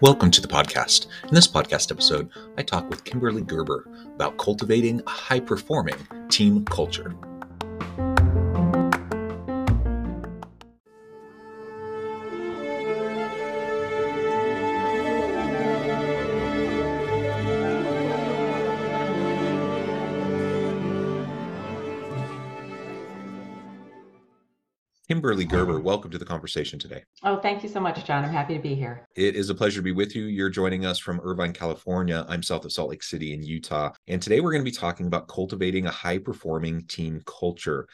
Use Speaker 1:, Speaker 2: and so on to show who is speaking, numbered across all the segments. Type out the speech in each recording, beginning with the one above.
Speaker 1: Welcome to the podcast. In this podcast episode, I talk with Kimberly Gerber about cultivating a high performing team culture. Kimberly Gerber, welcome to the conversation today.
Speaker 2: Oh, thank you so much, John. I'm happy to be here.
Speaker 1: It is a pleasure to be with you. You're joining us from Irvine, California. I'm south of Salt Lake City in Utah. And today we're going to be talking about cultivating a high performing team culture.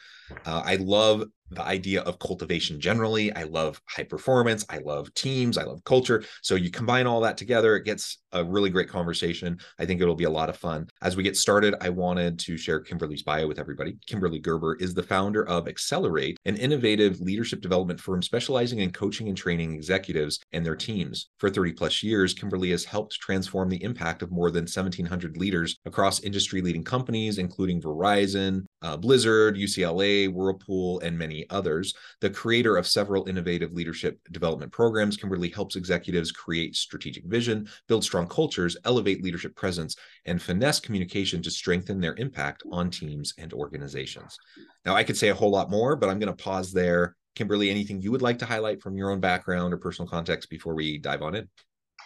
Speaker 1: Uh, I love the idea of cultivation generally. I love high performance. I love teams. I love culture. So you combine all that together, it gets a really great conversation. I think it'll be a lot of fun. As we get started, I wanted to share Kimberly's bio with everybody. Kimberly Gerber is the founder of Excelerate, an innovative leadership development firm specializing in coaching and training executives and their teams. For 30 plus years, Kimberly has helped transform the impact of more than 1,700 leaders across industry leading companies, including Verizon, uh, Blizzard, UCLA, Whirlpool, and many others. The creator of several innovative leadership development programs, Kimberly helps executives create strategic vision, build strong cultures, elevate leadership presence, and finesse communication to strengthen their impact on teams and organizations. Now, I could say a whole lot more, but I'm going to pause there. Kimberly, anything you would like to highlight from your own background or personal context before we dive on in?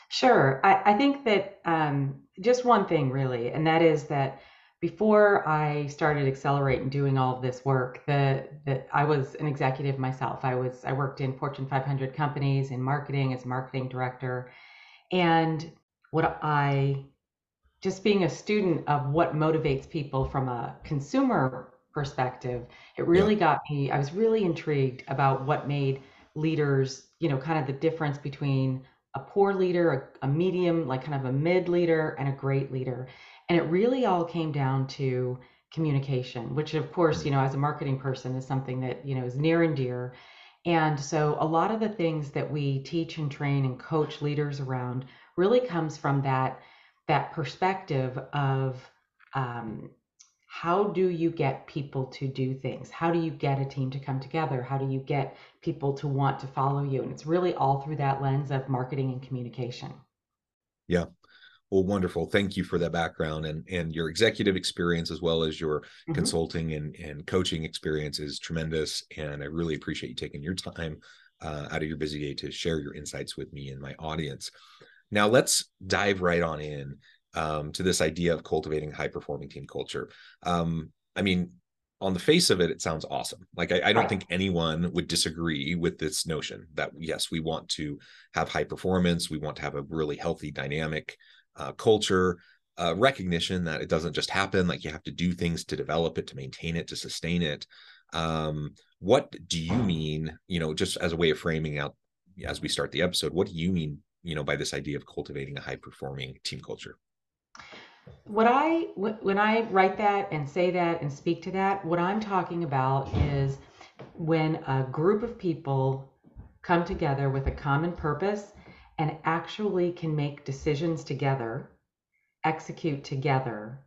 Speaker 2: Sure. I, I think that um, just one thing, really, and that is that before I started Excelerate and doing all of this work, that that I was an executive myself. I was I worked in Fortune 500 companies in marketing as marketing director, and what I just being a student of what motivates people from a consumer perspective, it really yeah. got me. I was really intrigued about what made leaders, you know, kind of the difference between a poor leader, a, a medium, like kind of a mid leader, and a great leader. And it really all came down to communication, which of course, you know, as a marketing person is something that, you know, is near and dear. And so a lot of the things that we teach and train and coach leaders around really comes from that that perspective of um, how do you get people to do things? How do you get a team to come together? How do you get people to want to follow you? And it's really all through that lens of marketing and communication.
Speaker 1: Yeah, well, wonderful. Thank you for that background and and your executive experience as well as your mm-hmm. consulting and and coaching experience is tremendous. And I really appreciate you taking your time uh, out of your busy day to share your insights with me and my audience. Now let's dive right on in um, to this idea of cultivating high performing team culture. Um, I mean, on the face of it, it sounds awesome. Like I, I don't think anyone would disagree with this notion that yes, we want to have high performance, we want to have a really healthy dynamic uh, culture, uh, recognition that it doesn't just happen. Like you have to do things to develop it, to maintain it, to sustain it. Um, what do you mean? You know, just as a way of framing out as we start the episode, what do you mean? You know, by this idea of cultivating a high performing team culture?
Speaker 2: What I when I write that and say that and speak to that, what I'm talking about is when a group of people come together with a common purpose and actually can make decisions together, execute together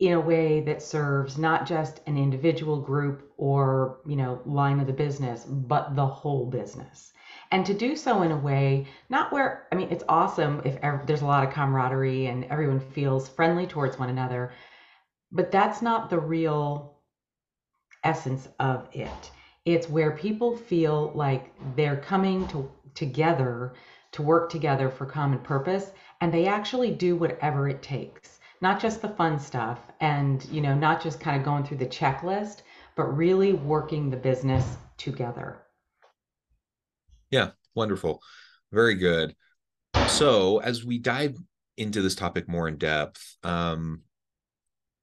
Speaker 2: in a way that serves not just an individual group or, you know, line of the business, but the whole business. And to do so in a way, not where, I mean, it's awesome if ever, there's a lot of camaraderie and everyone feels friendly towards one another, but that's not the real essence of it. It's where people feel like they're coming to, together to work together for common purpose and they actually do whatever it takes. Not just the fun stuff and you know not just kind of going through the checklist but really working the business together.
Speaker 1: Yeah wonderful. Very good. So as we dive into this topic more in depth um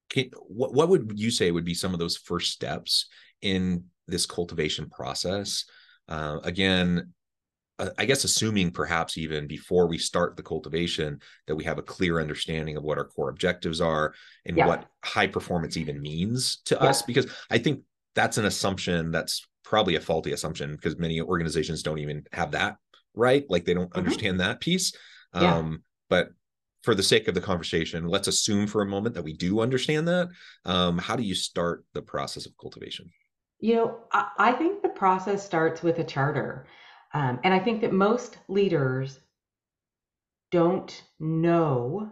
Speaker 1: can, what, what would you say would be some of those first steps in this cultivation process? Uh, again I guess assuming perhaps even before we start the cultivation that we have a clear understanding of what our core objectives are and yeah. what high performance even means to yeah. us because I think that's an assumption that's probably a faulty assumption because many organizations don't even have that right like they don't mm-hmm. understand that piece yeah. um but for the sake of the conversation let's assume for a moment that we do understand that um how do you start the process of cultivation
Speaker 2: you know I, I think the process starts with a charter um, and I think that most leaders don't know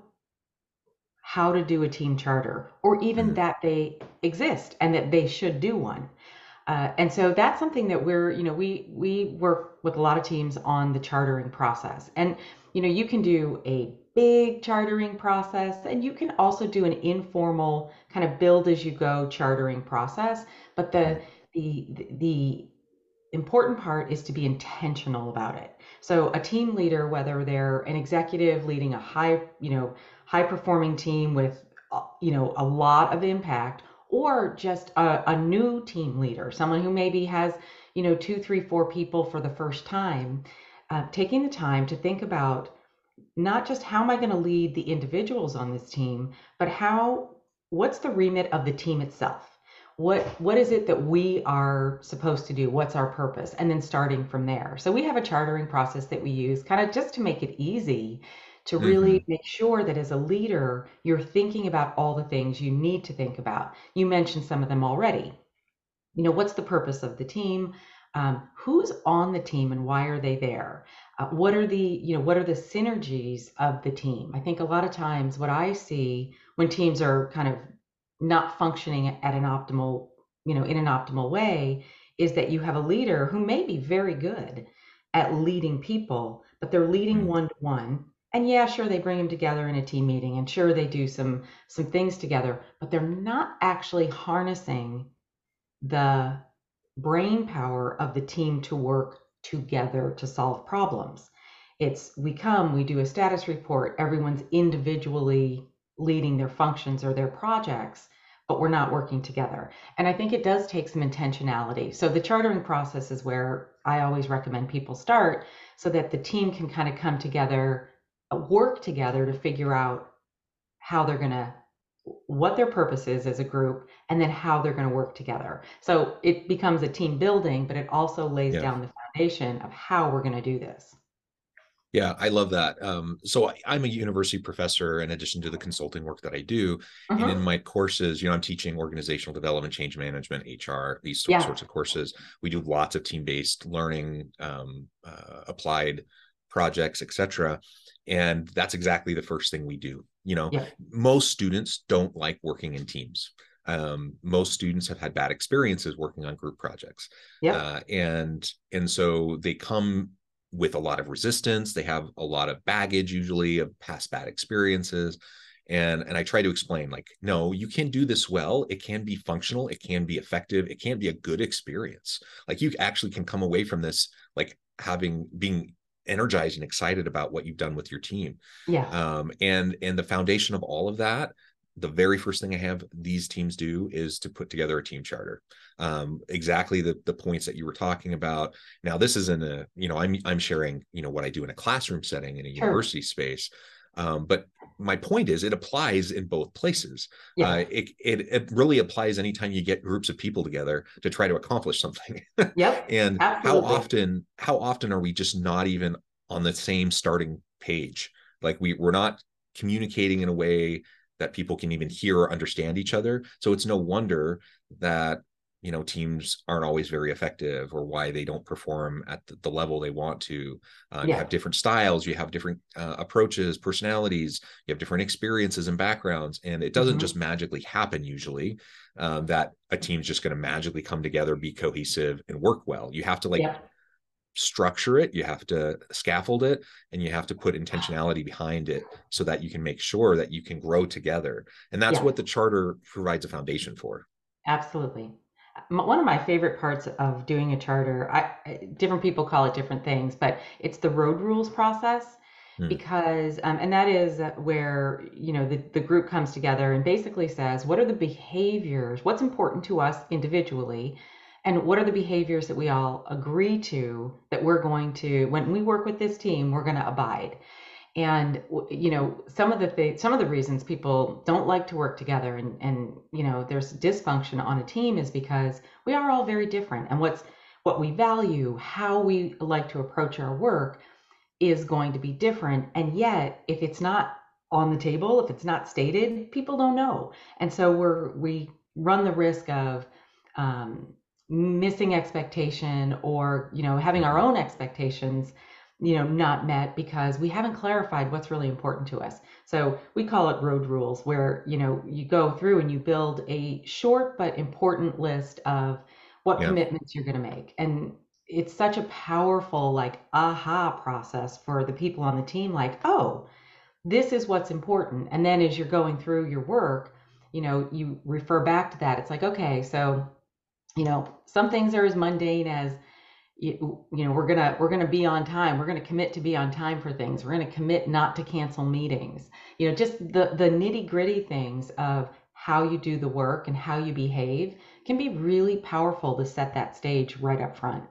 Speaker 2: how to do a team charter or even mm. that they exist and that they should do one. Uh, and so that's something that we're, you know, we we work with a lot of teams on the chartering process. And you know, you can do a big chartering process and you can also do an informal kind of build as you go chartering process. But the the the important part is to be intentional about it. So a team leader, whether they're an executive leading a high, you know, high performing team with, uh, you know, a lot of impact, or just a, a new team leader, someone who maybe has, you know, two, three, four people for the first time, uh, taking the time to think about not just how am I going to lead the individuals on this team, but how, what's the remit of the team itself? What what is it that we are supposed to do? What's our purpose? And then starting from there. So we have a chartering process that we use kind of just to make it easy to really mm-hmm. make sure that as a leader you're thinking about all the things you need to think about. You mentioned some of them already. You know what's the purpose of the team? Um, who's on the team and why are they there? Uh, what are the you know what are the synergies of the team? I think a lot of times what i see when teams are kind of not functioning at an optimal, you know, in an optimal way is that you have a leader who may be very good at leading people, but they're leading one to one. And yeah, sure, they bring them together in a team meeting, and sure, they do some some things together, but they're not actually harnessing the brain power of the team to work together to solve problems. It's we come, we do a status report, everyone's individually leading their functions or their projects, but we're not working together. And I think it does take some intentionality. So the chartering process is where I always recommend people start so that the team can kind of come together, uh, work together to figure out how they're going to what their purpose is as a group and then how they're going to work together. So it becomes a team building, but it also lays yeah. down the foundation of how we're going to do this.
Speaker 1: Yeah, I love that. Um, so I, am a university professor in addition to the consulting work that I do. Uh-huh. And in my courses, you know, I'm teaching organizational development, change management, HR, these yeah. sorts of courses. We do lots of team-based learning, um, uh, applied projects, etc. And that's exactly the first thing we do. You know, yeah. most students don't like working in teams. Um, most students have had bad experiences working on group projects. Yeah. Uh, and and so they come with a lot of resistance. They have a lot of baggage, usually of past bad experiences. And, and I try to explain, like, no, you can do this well. It can be functional. It can be effective. It can be a good experience. Like you actually can come away from this, like having being energized and excited about what you've done with your team.
Speaker 2: Yeah.
Speaker 1: Um, and and the foundation of all of that the very first thing I have these teams do is to put together a team charter. Um, exactly the the points that you were talking about. Now, this isn't a you know I'm I'm sharing you know what I do in a classroom setting in a sure. university space, um, but my point is it applies in both places. Yeah. Uh, it, it it really applies anytime you get groups of people together to try to accomplish something.
Speaker 2: Yep.
Speaker 1: and Absolutely. how often how often are we just not even on the same starting page? Like we we're not communicating in a way that people can even hear or understand each other. So it's no wonder that you know teams aren't always very effective or why they don't perform at the, the level they want to uh, yeah. you have different styles you have different uh, approaches personalities you have different experiences and backgrounds and it doesn't mm-hmm. just magically happen usually uh, that a team's just going to magically come together be cohesive and work well you have to like yeah structure it, you have to scaffold it, and you have to put intentionality behind it so that you can make sure that you can grow together. And that's yeah. what the charter provides a foundation for.
Speaker 2: Absolutely. One of my favorite parts of doing a charter, I, different people call it different things, but it's the road rules process. hmm. because um, and that is where you know the, the group comes together and basically says what are the behaviors what's important to us individually and what are the behaviors that we all agree to that we're going to when we work with this team we're going to abide? And you know some of the th- some of the reasons people don't like to work together and and you know there's dysfunction on a team is because we are all very different. And what's what we value how we like to approach our work is going to be different. And yet if it's not on the table if it's not stated people don't know. And so we're we run the risk of um, missing expectation or you know having our own expectations you know not met because we haven't clarified what's really important to us. So we call it road rules where you know you go through and you build a short but important list of what yeah. commitments you're going to make. And it's such a powerful like aha process for the people on the team like oh this is what's important. And then as you're going through your work you know you refer back to that. It's like okay so you know some things are as mundane as you, you know we're gonna we're gonna be on time we're gonna commit to be on time for things we're gonna commit not to cancel meetings. You know just the the nitty gritty things of how you do the work and how you behave can be really powerful to set that stage right up front.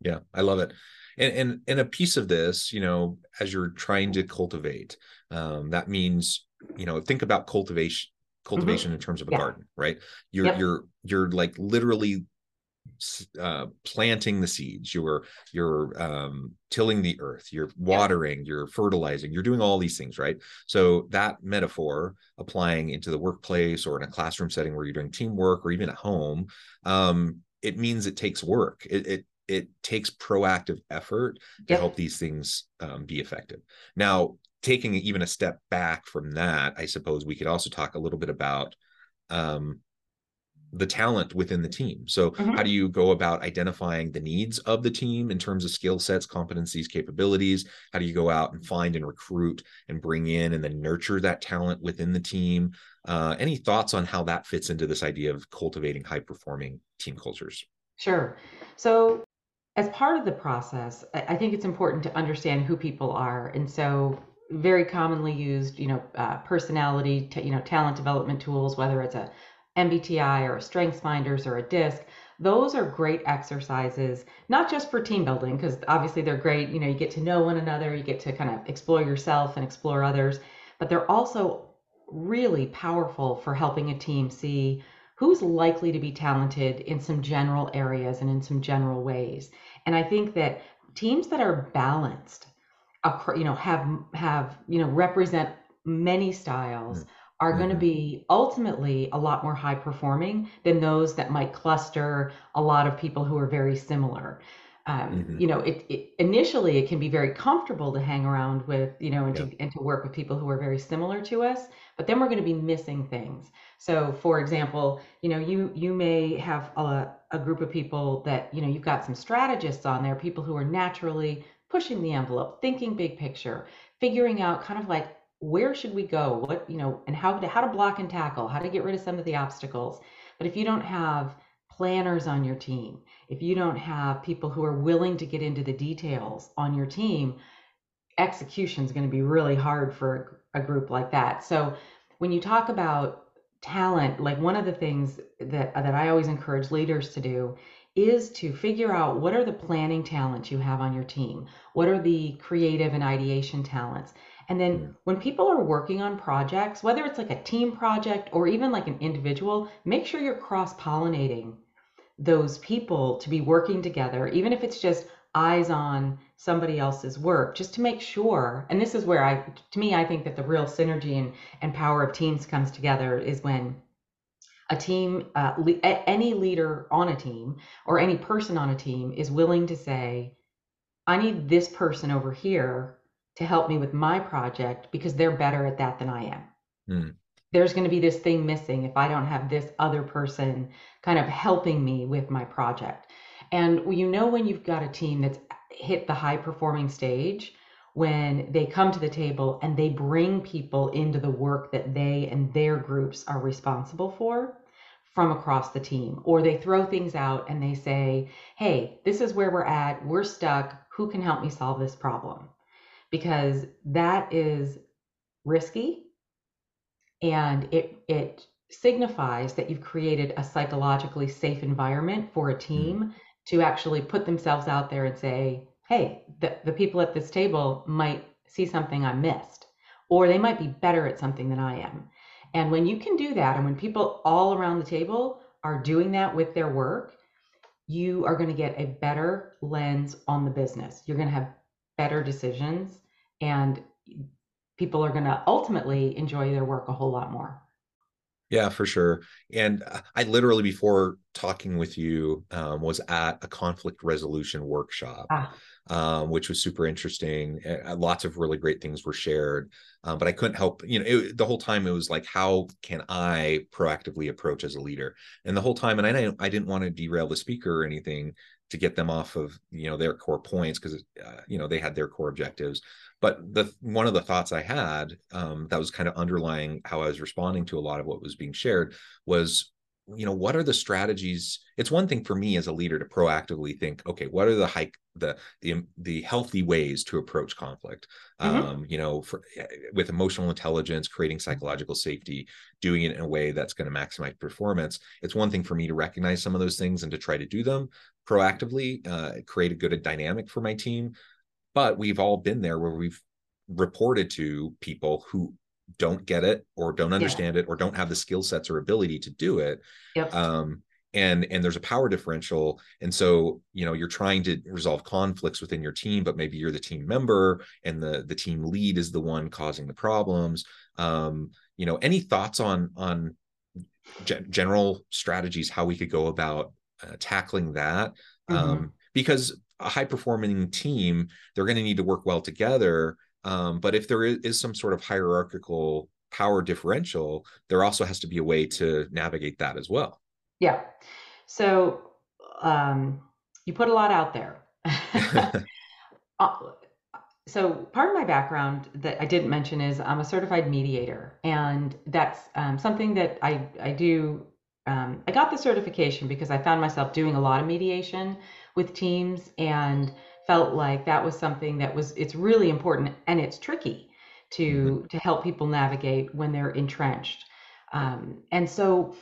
Speaker 1: Yeah i love it. And and, and a piece of this you know as you're trying to cultivate um, that means you know think about cultivation cultivation mm-hmm. in terms of a yeah. garden right? You're yep. you're you're like literally uh, planting the seeds. You're you're um, tilling the earth. You're watering. You're fertilizing. You're doing all these things right? So that metaphor applying into the workplace or in a classroom setting where you're doing teamwork or even at home um, it means it takes work. It, it it takes proactive effort to yep. help these things um, be effective. Now taking even a step back from that i suppose we could also talk a little bit about um, the talent within the team. So, mm-hmm. how do you go about identifying the needs of the team in terms of skill sets, competencies, capabilities? How do you go out and find and recruit and bring in and then nurture that talent within the team? Uh, any thoughts on how that fits into this idea of cultivating high performing team cultures?
Speaker 2: Sure. So, as part of the process, I think it's important to understand who people are. And so, very commonly used, you know, uh, personality, t- you know, talent development tools, whether it's a MBTI or a Strengths Finders or a DISC, those are great exercises, not just for team building, because obviously they're great. You know, you get to know one another, you get to kind of explore yourself and explore others, but they're also really powerful for helping a team see who's likely to be talented in some general areas and in some general ways. And I think that teams that are balanced, you know, have have you know represent many styles. Mm are going to mm-hmm. be ultimately a lot more high performing than those that might cluster a lot of people who are very similar. Um, mm-hmm. You know, it, it, initially it can be very comfortable to hang around with, you know, and, yeah. to, and to work with people who are very similar to us, but then we're going to be missing things. So, for example, you know, you you may have a, a group of people that you know you've got some strategists on there, people who are naturally pushing the envelope, thinking big picture, figuring out kind of like where should we go? What you know and how to how to block and tackle how to get rid of some of the obstacles. But if you don't have planners on your team if you don't have people who are willing to get into the details on your team execution is going to be really hard for a group like that. So when you talk about talent like one of the things that that I always encourage leaders to do is to figure out what are the planning talents you have on your team what are the creative and ideation talents and then when people are working on projects, whether it's like a team project or even like an individual, make sure you're cross pollinating those people to be working together, even if it's just eyes on somebody else's work, just to make sure. And this is where I, to me, I think that the real synergy and, and power of teams comes together is when a team, uh, le- any leader on a team or any person on a team is willing to say, I need this person over here to help me with my project because they're better at that than I am. Mm. There's going to be this thing missing if I don't have this other person kind of helping me with my project. And you know, when you've got a team that's hit the high performing stage, when they come to the table and they bring people into the work that they and their groups are responsible for from across the team, or they throw things out and they say, Hey, this is where we're at, we're stuck, who can help me solve this problem? because that is risky and it it signifies that you've created a psychologically safe environment for a
Speaker 1: Mm.
Speaker 2: team to actually put themselves out there and say, hey, the, the people at this table might see something I missed, or they might be better at something than I am. And when you can do that, and when people all around the table are doing that with their work, you are going to get a better lens on the business. You're going to have better decisions, and people are going to ultimately enjoy their work a whole lot more.
Speaker 1: Yeah, for sure. And uh, I literally, before talking with you, um, was at a conflict resolution workshop,
Speaker 2: Ah.
Speaker 1: um, which was super interesting. Uh, lots of really great things were shared, um, but I couldn't help, you know, it, the whole time it was like, how can I proactively approach as a leader? And the whole time, and I, I didn't want to derail the speaker or anything to get them off of, you know, their core points because, uh, you know, they had their core objectives. But the one of the thoughts i had um, that was kind of underlying how i was responding to a lot of what was being shared was you know what are the strategies? It's one thing for me as a leader to proactively think okay what are the hike the the the healthy ways to approach conflict? Mm-hmm. um you know for, eh, with emotional intelligence creating psychological safety doing it in a way that's going to maximize performance. It's one thing for me to recognize some of those things and to try to do them proactively uh, create a good dynamic for my team but we've all been there where we've reported to people who don't get it or don't understand yeah. it or don't have the skill sets or ability to do it
Speaker 2: yep.
Speaker 1: um, and and there's a power differential and so you know you're trying to resolve conflicts within your team but maybe you're the team member and the the team lead is the one causing the problems um, you know any thoughts on on ge- general strategies how we could go about uh, tackling that mm-hmm. um, because a high performing team they're going to need to work well together um, but if there is, is, some sort of hierarchical power differential there also has to be a way to navigate that as well.
Speaker 2: Yeah. So um, you put a lot out there. Uh, so part of my background that i didn't mention is i'm a certified mediator and that's um, something that i, I do um, i got the certification because i found myself doing a lot of mediation with teams and felt like that was something that was it's really important and it's tricky to mm-hmm. to help people navigate when they're entrenched um, and so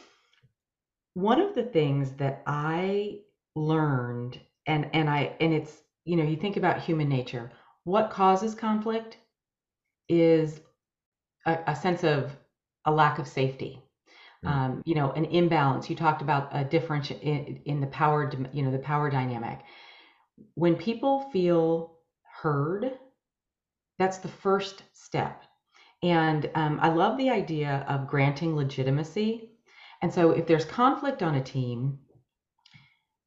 Speaker 2: one of the things that i learned and and i and it's you know you think about human nature what causes conflict is a, a sense of a lack of safety. Um, you know, an imbalance. You talked about a difference in, in the power, you know, the power dynamic. When people feel heard, that's the first step. And um, I love the idea of granting legitimacy. And so if there's conflict on a team,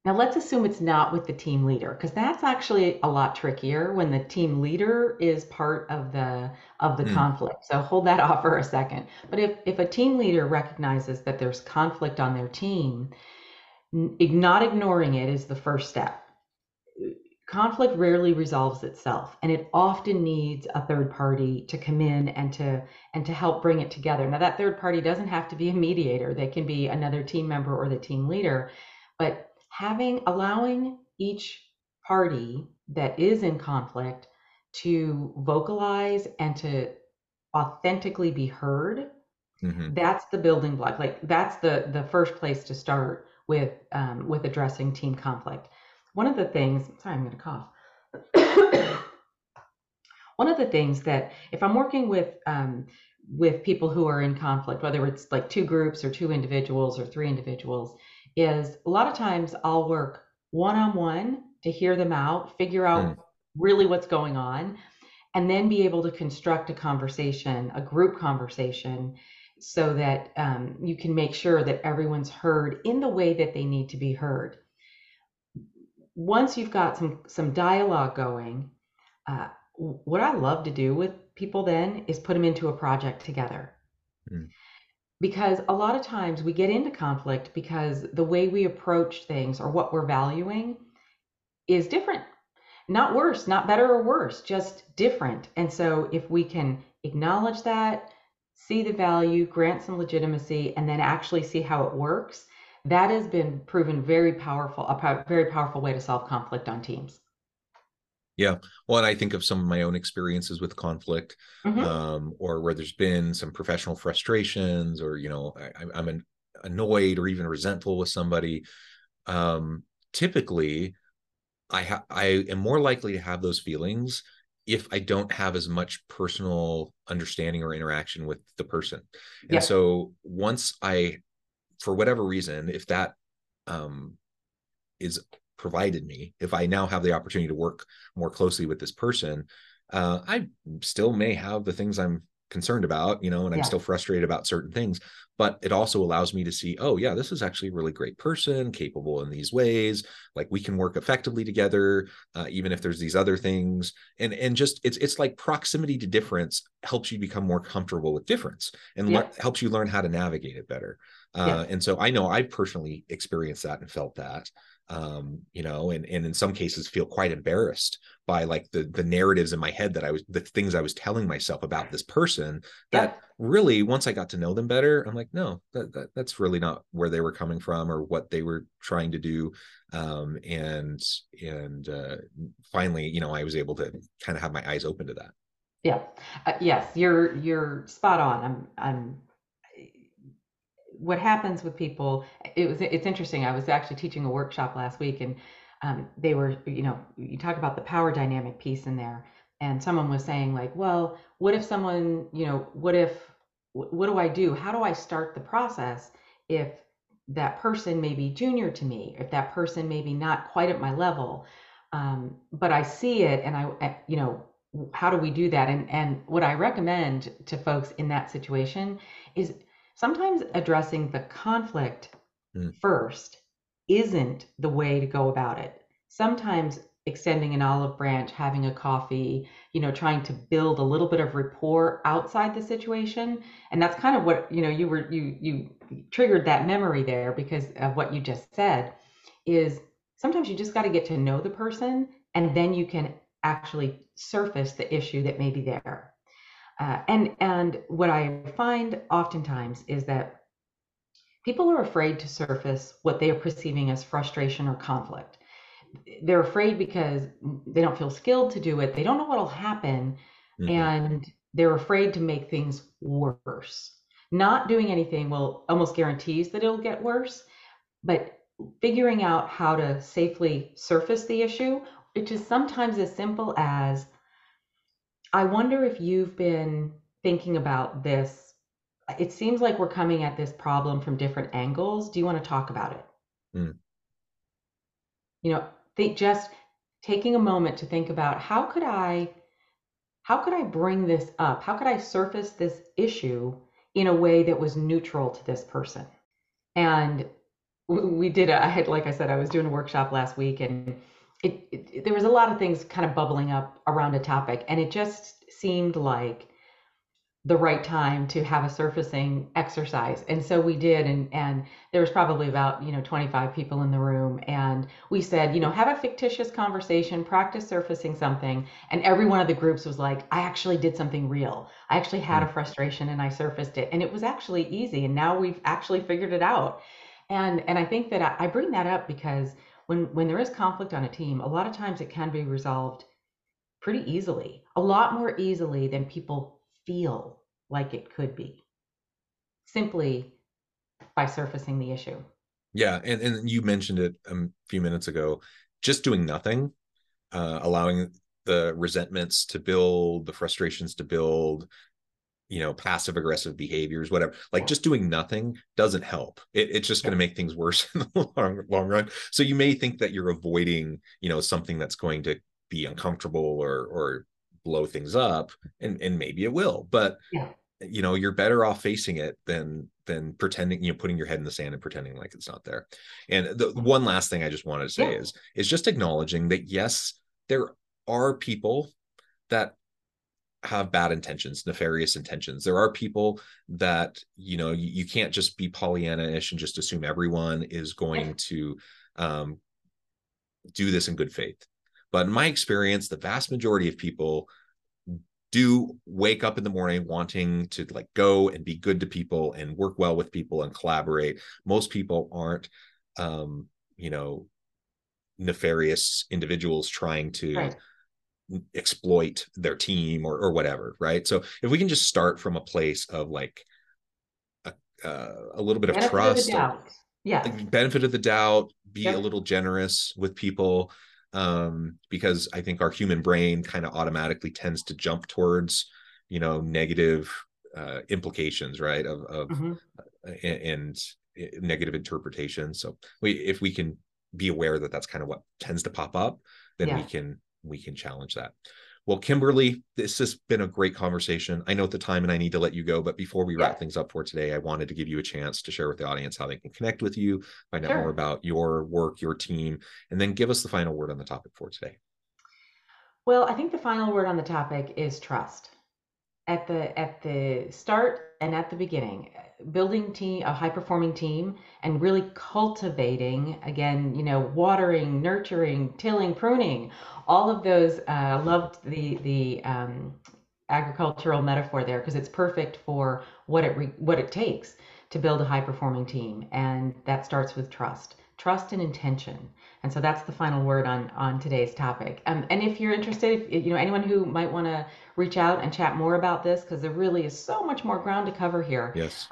Speaker 2: now let's assume it's not with the team leader because that's actually a lot trickier when the team leader is part of the of the mm. conflict. So hold that off for a second. But if if a team leader recognizes that there's conflict on their team, not ignoring it is the first step. Conflict rarely resolves itself and it often needs a third party to come in and to and to help bring it together. Now that third party doesn't have to be a mediator. They can be another team member or the team leader, but having allowing each party that is in conflict to vocalize and to authentically be heard mm-hmm. that's the building block. Like that's the the first place to start with um, with addressing team conflict. One of the things sorry i'm going to cough. One of the things that if i'm working with um, with people who are in conflict whether it's like two groups or two individuals or three individuals is a lot of times I'll work one on one to hear them out, figure out mm. really what's going on, and then be able to construct a conversation, a group conversation, so that um, you can make sure that everyone's heard in the way that they need to be heard. Once you've got some some dialogue going, uh, what I love to do with people then is put them into a project together. Mm because a lot of times we get into conflict because the way we approach things or what we're valuing is different. Not worse not better or worse just different. And so if we can acknowledge that see the value grant some legitimacy and then actually see how it works that has been proven very powerful a very powerful way to solve conflict on teams
Speaker 1: Yeah. Well, and I think of some of my own experiences with conflict, mm-hmm. um, or where there's been some professional frustrations, or you know, I, am an, annoyed or even resentful with somebody. Um, typically, I ha- I am more likely to have those feelings if I don't have as much personal understanding or interaction with the person. And yeah. so once I, for whatever reason, if that um, is provided me, if I now have the opportunity to work more closely with this person, uh, I still may have the things I'm concerned about, you know, and I'm still frustrated about certain things, but it also allows me to see, oh yeah, this is actually a really great person, capable in these ways. Like we can work effectively together, uh, even if there's these other things. And and just it's it's like proximity to difference helps you become more comfortable with difference and yeah. le- helps you learn how to navigate it better. Uh, yeah. And so I know I personally experienced that and felt that um, you know, and and in some cases feel quite embarrassed by like the the narratives in my head that I was the things I was telling myself about this person that yeah. really once I got to know them better, I'm like, no, that, that that's really not where they were coming from or what they were trying to do. Um, and and uh, finally, you know, I was able to kind of have my eyes open to that.
Speaker 2: Yeah. Uh, yes, you're you're spot on. I'm I'm what happens with people it was it's interesting i was actually teaching a workshop last week and um, they were you know you talk about the power dynamic piece in there. And someone was saying like well what if someone you know what if what do i do? How do i start the process if that person may be junior to me if that person may be not quite at my level? Um, but i see it and i you know how do we do that? And and what i recommend to folks in that situation is sometimes addressing the conflict mm. first isn't the way to go about it. Sometimes extending an olive branch, having a coffee, you know, trying to build a little bit of rapport outside the situation. And that's kind of what, you know, you were you you triggered that memory there because of what you just said is sometimes you just got to get to know the person and then you can actually surface the issue that may be there. Uh, and and what I find oftentimes is that people are afraid to surface what they are perceiving as frustration or conflict. They're afraid because they don't feel skilled to do it. They don't know what'll happen, mm-hmm. and they're afraid to make things worse. Not doing anything will almost guarantees that it'll get worse, but figuring out how to safely surface the issue, which is sometimes as simple as I wonder if you've been thinking about this. It seems like we're coming at this problem from different angles. Do you want to talk about it? Mm. You know, think just taking a moment to think about how could I how could I bring this up? How could I surface this issue in a way that was neutral to this person? And we did a, I had like I said I was doing a workshop last week and it, it, there was a lot of things kind of bubbling up around a topic and it just seemed like the right time to have a surfacing exercise. And so we did and and there was probably about you know 25 people in the room and we said you know have a fictitious conversation practice surfacing something and every one of the groups was like i actually did something real. I actually had a mm. frustration and i surfaced it and it was actually easy and now we've actually figured it out. And and i think that i, I bring that up because when when there is conflict on a team, a lot of times it can be resolved pretty easily, a lot more easily than people feel like it could be, simply by surfacing the issue.
Speaker 1: Yeah, and and you mentioned it a few minutes ago. Just doing nothing, uh, allowing the resentments to build, the frustrations to build, you know passive aggressive behaviors whatever like just doing nothing doesn't help. It, it's just going to make things worse in the long, long run. So you may think that you're avoiding you know something that's going to be uncomfortable or or blow things up and and maybe it will but yeah. you know you're better off facing it than than pretending you know putting your head in the sand and pretending like it's not there. And the one last thing i just wanted to say yeah. is is just acknowledging that yes there are people that have bad intentions, nefarious intentions. There are people that, you know, you, you can't just be Pollyanna-ish and just assume everyone is going to um, do this in good faith. But in my experience, the vast majority of people do wake up in the morning wanting to like go and be good to people and work well with people and collaborate. Most people aren't, um, you know, nefarious individuals trying to right exploit their team or or whatever right so if we can just start from a place of like a, uh, a little bit of trust
Speaker 2: of. Yeah.
Speaker 1: benefit of the doubt be
Speaker 2: Yep.
Speaker 1: a little generous with people um because i think our human brain kind of automatically tends to jump towards you know negative uh implications right of of
Speaker 2: Mhm.
Speaker 1: a- and, negative interpretation so we if we can be aware that that's kind of what tends to pop up then we can we can challenge that. Well kimberly this has been a great conversation. I know at the time and i need to let you go but before we wrap things up for today i wanted to give you a chance to share with the audience how they can connect with you find out more about your work your team and then give us the final word on the topic for today.
Speaker 2: Well, I think the final word on the topic is trust. At the at the start and at the beginning, building team a high performing team and really cultivating again, you know, watering, nurturing, tilling, pruning, all of those. Uh, loved the the um, agricultural metaphor there because it's perfect for what it re- what it takes to build a high performing team, and that starts with trust, trust and intention. And so that's the final word on on today's topic. Um, and if you're interested, if you know anyone who might want to reach out and chat more about this, because there really is so much more ground to cover here.
Speaker 1: yes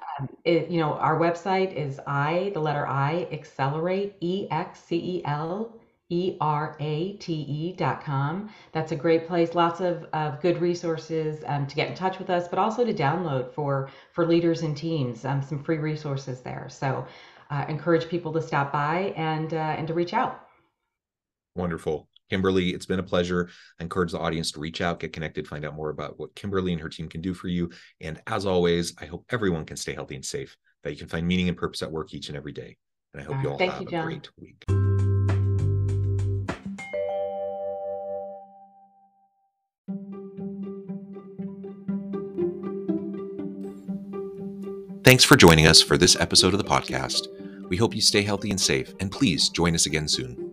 Speaker 2: It, you know, our website is I, the letter I, excelerate, E X C E L E R A T E dot com. That's a great place. Lots of, of good resources um, to get in touch with us, but also to download for for leaders and teams. Um, some free resources there. So, uh, encourage people to stop by and uh, and to reach out.
Speaker 1: Wonderful. Kimberly, it's been a pleasure. I encourage the audience to reach out, get connected, find out more about what Kimberly and her team can do for you. And as always, I hope everyone can stay healthy and safe, that you can find meaning and purpose at work each and every day. And I hope
Speaker 2: All
Speaker 1: you all have
Speaker 2: you,
Speaker 1: a
Speaker 2: John.
Speaker 1: great week. Thanks for joining us for this episode of the podcast. We hope you stay healthy and safe, and please join us again soon.